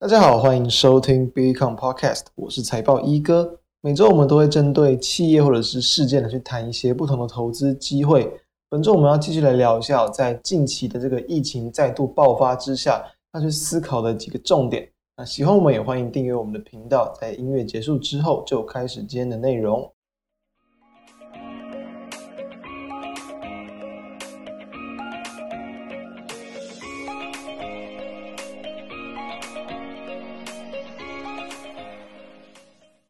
大家好，欢迎收听 Bitcoin Podcast，我是财报一哥。每周我们都会针对企业或者是事件来去谈一些不同的投资机会。本周我们要继续来聊一下，在近期的这个疫情再度爆发之下，要去思考的几个重点。那喜欢我们也欢迎订阅我们的频道。在音乐结束之后，就开始今天的内容。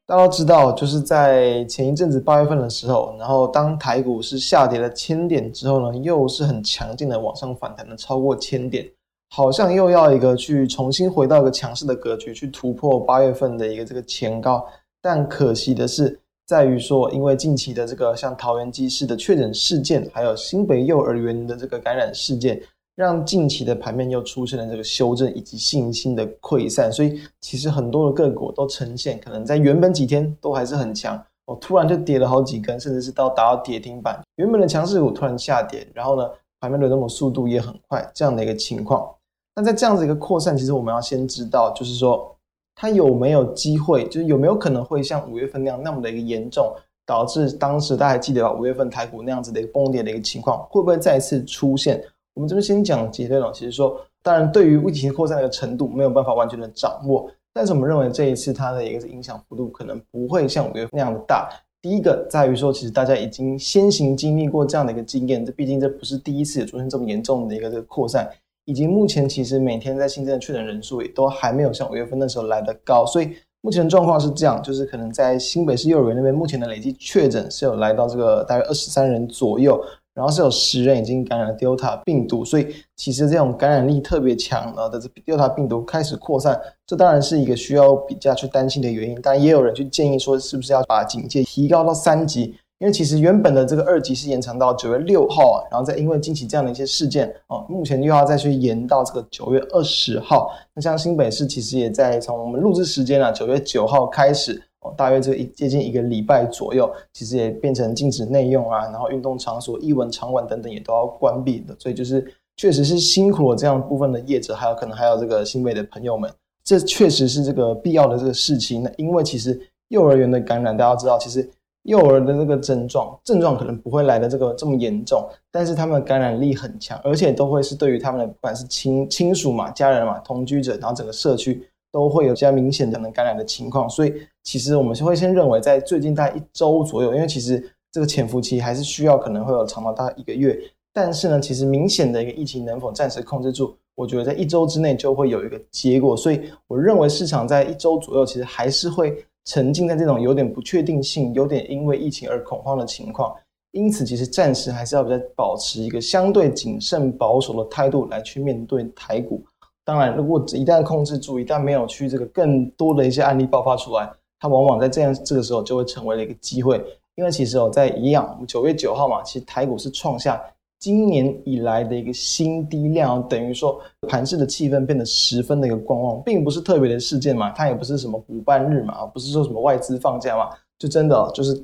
大家都知道，就是在前一阵子八月份的时候，然后当台股是下跌了千点之后呢，又是很强劲的往上反弹了超过千点，好像又要一个去重新回到一个强势的格局，去突破八月份的一个这个前高。但可惜的是，在于说，因为近期的这个像桃园机师的确诊事件，还有新北幼儿园的这个感染事件。让近期的盘面又出现了这个修正以及信心的溃散，所以其实很多的个股都呈现可能在原本几天都还是很强，哦，突然就跌了好几根，甚至是到达到跌停板。原本的强势股突然下跌，然后呢，盘面的那种速度也很快，这样的一个情况。那在这样子一个扩散，其实我们要先知道，就是说它有没有机会，就是有没有可能会像五月份那样那么的一个严重，导致当时大家还记得吧？五月份台股那样子的一个崩跌的一个情况，会不会再次出现？我们这边先讲结论了，其实说，当然对于疫情扩散的程度没有办法完全的掌握，但是我们认为这一次它的一个影响幅度可能不会像五月份那样的大。第一个在于说，其实大家已经先行经历过这样的一个经验，这毕竟这不是第一次出现这么严重的一个这个扩散，以及目前其实每天在新增的确诊人数也都还没有像五月份那时候来的高，所以目前的状况是这样，就是可能在新北市幼儿园那边，目前的累计确诊是有来到这个大约二十三人左右。然后是有十人已经感染了 Delta 病毒，所以其实这种感染力特别强的这 Delta 病毒开始扩散，这当然是一个需要比较去担心的原因。但也有人去建议说，是不是要把警戒提高到三级？因为其实原本的这个二级是延长到九月六号啊，然后再因为近期这样的一些事件啊，目前又要再去延到这个九月二十号。那像新北市其实也在从我们录制时间啊，九月九号开始。大约这一接近一个礼拜左右，其实也变成禁止内用啊，然后运动场所、艺文场馆等等也都要关闭的，所以就是确实是辛苦了这样部分的业者，还有可能还有这个新北的朋友们，这确实是这个必要的这个事情。那因为其实幼儿园的感染，大家知道，其实幼儿的这个症状症状可能不会来的这个这么严重，但是他们的感染力很强，而且都会是对于他们的不管是亲亲属嘛、家人嘛、同居者，然后整个社区。都会有比较明显的能感染的情况，所以其实我们会先认为，在最近大概一周左右，因为其实这个潜伏期还是需要可能会有长到大概一个月，但是呢，其实明显的一个疫情能否暂时控制住，我觉得在一周之内就会有一个结果，所以我认为市场在一周左右其实还是会沉浸在这种有点不确定性、有点因为疫情而恐慌的情况，因此其实暂时还是要再保持一个相对谨慎保守的态度来去面对台股。当然，如果一旦控制住，一旦没有去这个更多的一些案例爆发出来，它往往在这样这个时候就会成为了一个机会。因为其实哦，在一样，九月九号嘛，其实台股是创下今年以来的一个新低量，等于说盘势的气氛变得十分的一个观望，并不是特别的事件嘛，它也不是什么补办日嘛，不是说什么外资放假嘛，就真的，就是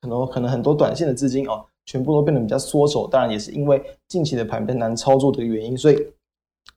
可能可能很多短线的资金哦，全部都变得比较缩手。当然也是因为近期的盘变难操作的原因，所以。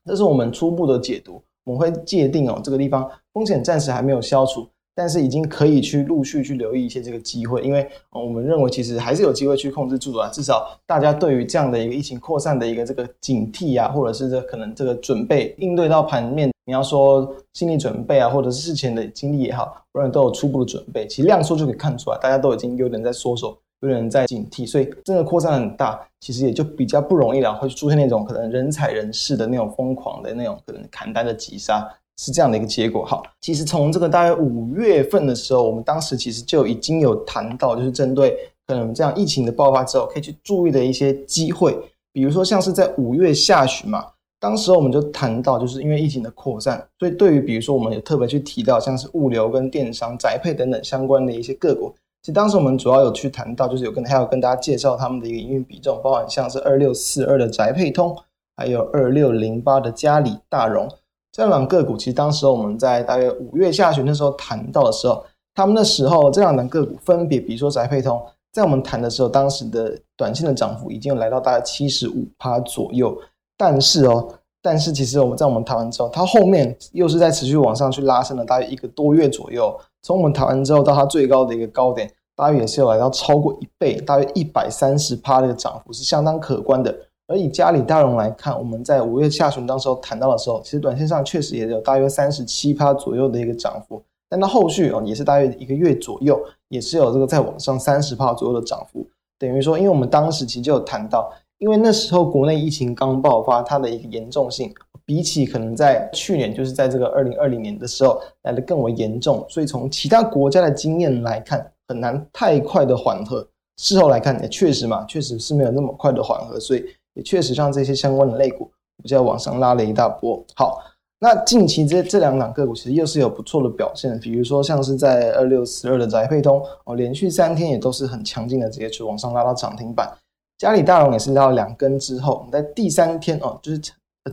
这是我们初步的解读，我们会界定哦，这个地方风险暂时还没有消除，但是已经可以去陆续去留意一些这个机会，因为我们认为其实还是有机会去控制住的，至少大家对于这样的一个疫情扩散的一个这个警惕啊，或者是这可能这个准备应对到盘面，你要说心理准备啊，或者是事前的经历也好，我认为都有初步的准备，其实量缩就可以看出来，大家都已经有点在缩手。有人在警惕，所以真的扩散很大，其实也就比较不容易了，会出现那种可能人踩人势的那种疯狂的那种可能砍单的急杀，是这样的一个结果。好，其实从这个大概五月份的时候，我们当时其实就已经有谈到，就是针对可能这样疫情的爆发之后，可以去注意的一些机会，比如说像是在五月下旬嘛，当时我们就谈到，就是因为疫情的扩散，所以对于比如说我们也特别去提到像是物流跟电商、宅配等等相关的一些个股。其实当时我们主要有去谈到，就是有跟还有跟大家介绍他们的一个营运比重，包含像是二六四二的宅配通，还有二六零八的嘉里大荣这两个股。其实当时我们在大约五月下旬的时候谈到的时候，他们那时候这两档个股分别，比如说宅配通，在我们谈的时候，当时的短线的涨幅已经来到大概七十五趴左右。但是哦，但是其实我们在我们谈完之后，它后面又是在持续往上去拉升了大约一个多月左右。从我们谈完之后到它最高的一个高点，大约也是有来到超过一倍，大约一百三十趴的一个涨幅是相当可观的。而以嘉里大荣来看，我们在五月下旬当时候谈到的时候，其实短线上确实也有大约三十七趴左右的一个涨幅，但到后续哦也是大约一个月左右，也是有这个在往上三十趴左右的涨幅。等于说，因为我们当时其实就有谈到。因为那时候国内疫情刚爆发，它的一个严重性比起可能在去年，就是在这个二零二零年的时候来得更为严重，所以从其他国家的经验来看，很难太快的缓和。事后来看，也确实嘛，确实是没有那么快的缓和，所以也确实让这些相关的类股股价往上拉了一大波。好，那近期这这两档个股其实又是有不错的表现，比如说像是在二六四二的宅配通哦，连续三天也都是很强劲的，直接去往上拉到涨停板。嘉里大龙也是拉了两根之后，我们在第三天哦，就是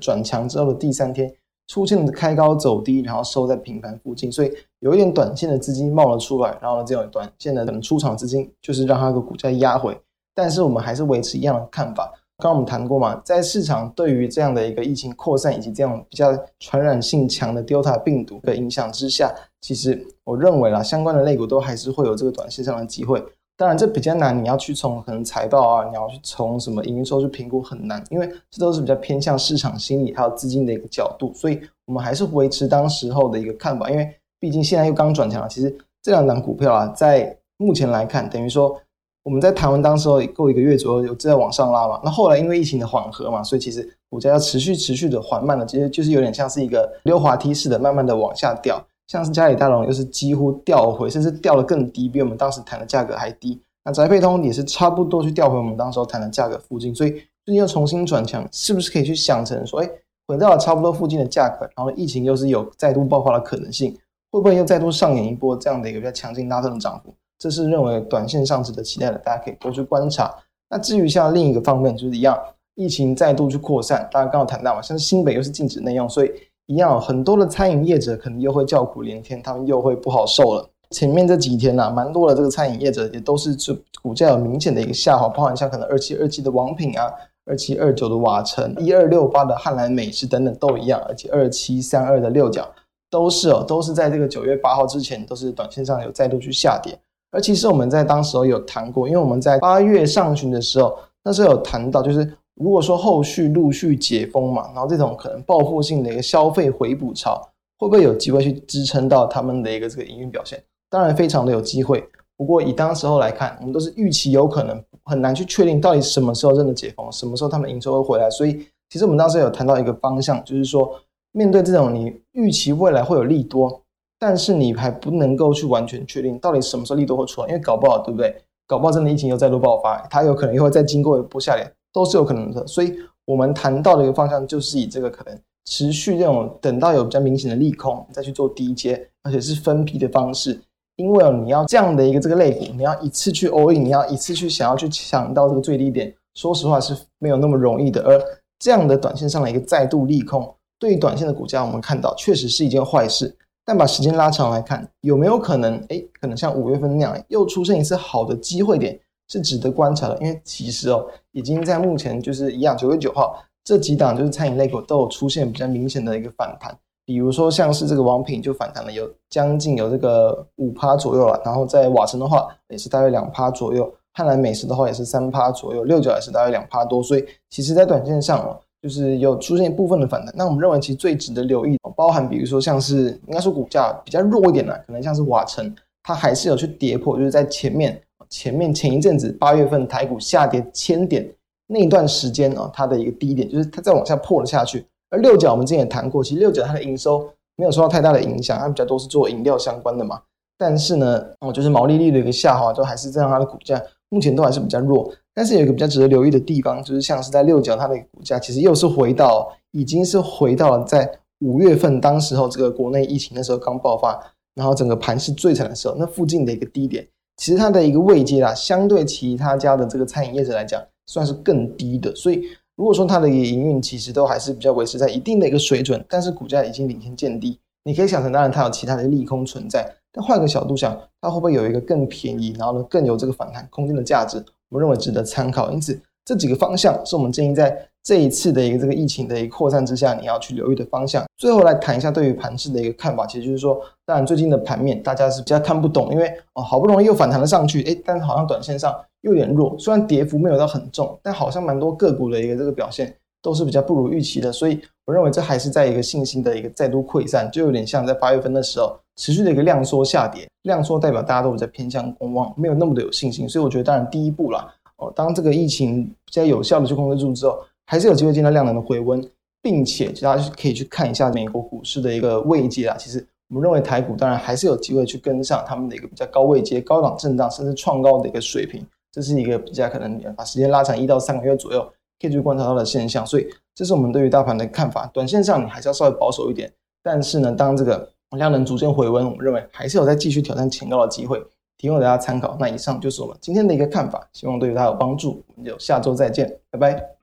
转强之后的第三天，出现开高走低，然后收在平盘附近，所以有一点短线的资金冒了出来，然后呢，这种短线的等出场资金就是让它的股价压回，但是我们还是维持一样的看法。刚刚我们谈过嘛，在市场对于这样的一个疫情扩散以及这样比较传染性强的 Delta 病毒的影响之下，其实我认为啦，相关的类股都还是会有这个短线上的机会。当然，这比较难，你要去从可能财报啊，你要去从什么营收去评估很难，因为这都是比较偏向市场心理还有资金的一个角度，所以我们还是维持当时候的一个看法，因为毕竟现在又刚转强了。其实这两档股票啊，在目前来看，等于说我们在谈完当时候过一个月左右有在往上拉嘛，那后来因为疫情的缓和嘛，所以其实股价要持续持续的缓慢的，其实就是有点像是一个溜滑梯式的，慢慢的往下掉。像是嘉里大龙又是几乎掉回，甚至掉的更低，比我们当时谈的价格还低。那宅配通也是差不多去调回我们当时候谈的价格附近，所以最近又重新转强，是不是可以去想成说，哎，回到了差不多附近的价格，然后疫情又是有再度爆发的可能性，会不会又再度上演一波这样的一个比较强劲拉升的涨幅？这是认为短线上值得期待的，大家可以多去观察。那至于像另一个方面，就是一样，疫情再度去扩散，大家刚刚谈到嘛，像是新北又是禁止内用，所以。一样，很多的餐饮业者可能又会叫苦连天，他们又会不好受了。前面这几天呐、啊，蛮多的这个餐饮业者也都是这股价有明显的一个下滑，包含像可能二七二七的王品啊，二七二九的瓦城，一二六八的汉兰美食等等都一样，而且二七三二的六角都是哦，都是在这个九月八号之前都是短线上有再度去下跌。而其实我们在当时候有谈过，因为我们在八月上旬的时候，那时候有谈到就是。如果说后续陆续解封嘛，然后这种可能报复性的一个消费回补潮，会不会有机会去支撑到他们的一个这个营运表现？当然非常的有机会。不过以当时候来看，我们都是预期有可能，很难去确定到底什么时候真的解封，什么时候他们营收会回来。所以其实我们当时有谈到一个方向，就是说面对这种你预期未来会有利多，但是你还不能够去完全确定到底什么时候利多会出来，因为搞不好对不对？搞不好真的疫情又再度爆发，它有可能又会再经过一波下跌。都是有可能的，所以我们谈到的一个方向就是以这个可能持续这种等到有比较明显的利空再去做低接，而且是分批的方式，因为你要这样的一个这个类股，你要一次去 all in，你要一次去想要去抢到这个最低点，说实话是没有那么容易的。而这样的短线上的一个再度利空，对于短线的股价，我们看到确实是一件坏事。但把时间拉长来看，有没有可能？哎，可能像五月份那样，又出现一次好的机会点？是值得观察的，因为其实哦，已经在目前就是一样，九月九号这几档就是餐饮类股都有出现比较明显的一个反弹，比如说像是这个王品就反弹了有将近有这个五趴左右了，然后在瓦城的话也是大约两趴左右，汉兰美食的话也是三趴左右，六角也是大约两趴多，所以其实在短线上哦，就是有出现部分的反弹。那我们认为其实最值得留意，包含比如说像是应该说股价比较弱一点的，可能像是瓦城，它还是有去跌破，就是在前面。前面前一阵子八月份台股下跌千点那一段时间啊，它的一个低点就是它再往下破了下去。而六角我们之前也谈过，其实六角它的营收没有受到太大的影响，它比较多是做饮料相关的嘛。但是呢，哦，就是毛利率的一个下滑，都还是让它的股价目前都还是比较弱。但是有一个比较值得留意的地方，就是像是在六角它的股价其实又是回到，已经是回到了在五月份当时候这个国内疫情的时候刚爆发，然后整个盘势最惨的时候，那附近的一个低点。其实它的一个位阶啦，相对其他家的这个餐饮业者来讲，算是更低的。所以如果说它的一个营运其实都还是比较维持在一定的一个水准，但是股价已经领先见低，你可以想成，当然它有其他的利空存在。但换个角度想，它会不会有一个更便宜，然后呢更有这个反弹空间的价值？我们认为值得参考。因此这几个方向是我们建议在这一次的一个这个疫情的一个扩散之下，你要去留意的方向。最后来谈一下对于盘势的一个看法，其实就是说，当然最近的盘面大家是比较看不懂，因为哦好不容易又反弹了上去，诶，但是好像短线上又有点弱，虽然跌幅没有到很重，但好像蛮多个股的一个这个表现都是比较不如预期的，所以我认为这还是在一个信心的一个再度溃散，就有点像在八月份的时候。持续的一个量缩下跌，量缩代表大家都在偏向观望，没有那么的有信心，所以我觉得当然第一步啦，哦，当这个疫情比较有效的去控制住之后，还是有机会见到量能的回温，并且大家可以去看一下美国股市的一个位阶啦。其实我们认为台股当然还是有机会去跟上他们的一个比较高位阶、高档震荡，甚至创高的一个水平，这是一个比较可能把时间拉长一到三个月左右可以去观察到的现象。所以这是我们对于大盘的看法，短线上你还是要稍微保守一点，但是呢，当这个量能逐渐回温，我们认为还是有在继续挑战前高的机会，提供大家参考。那以上就是我们今天的一个看法，希望对于大家有帮助。我们就下周再见，拜拜。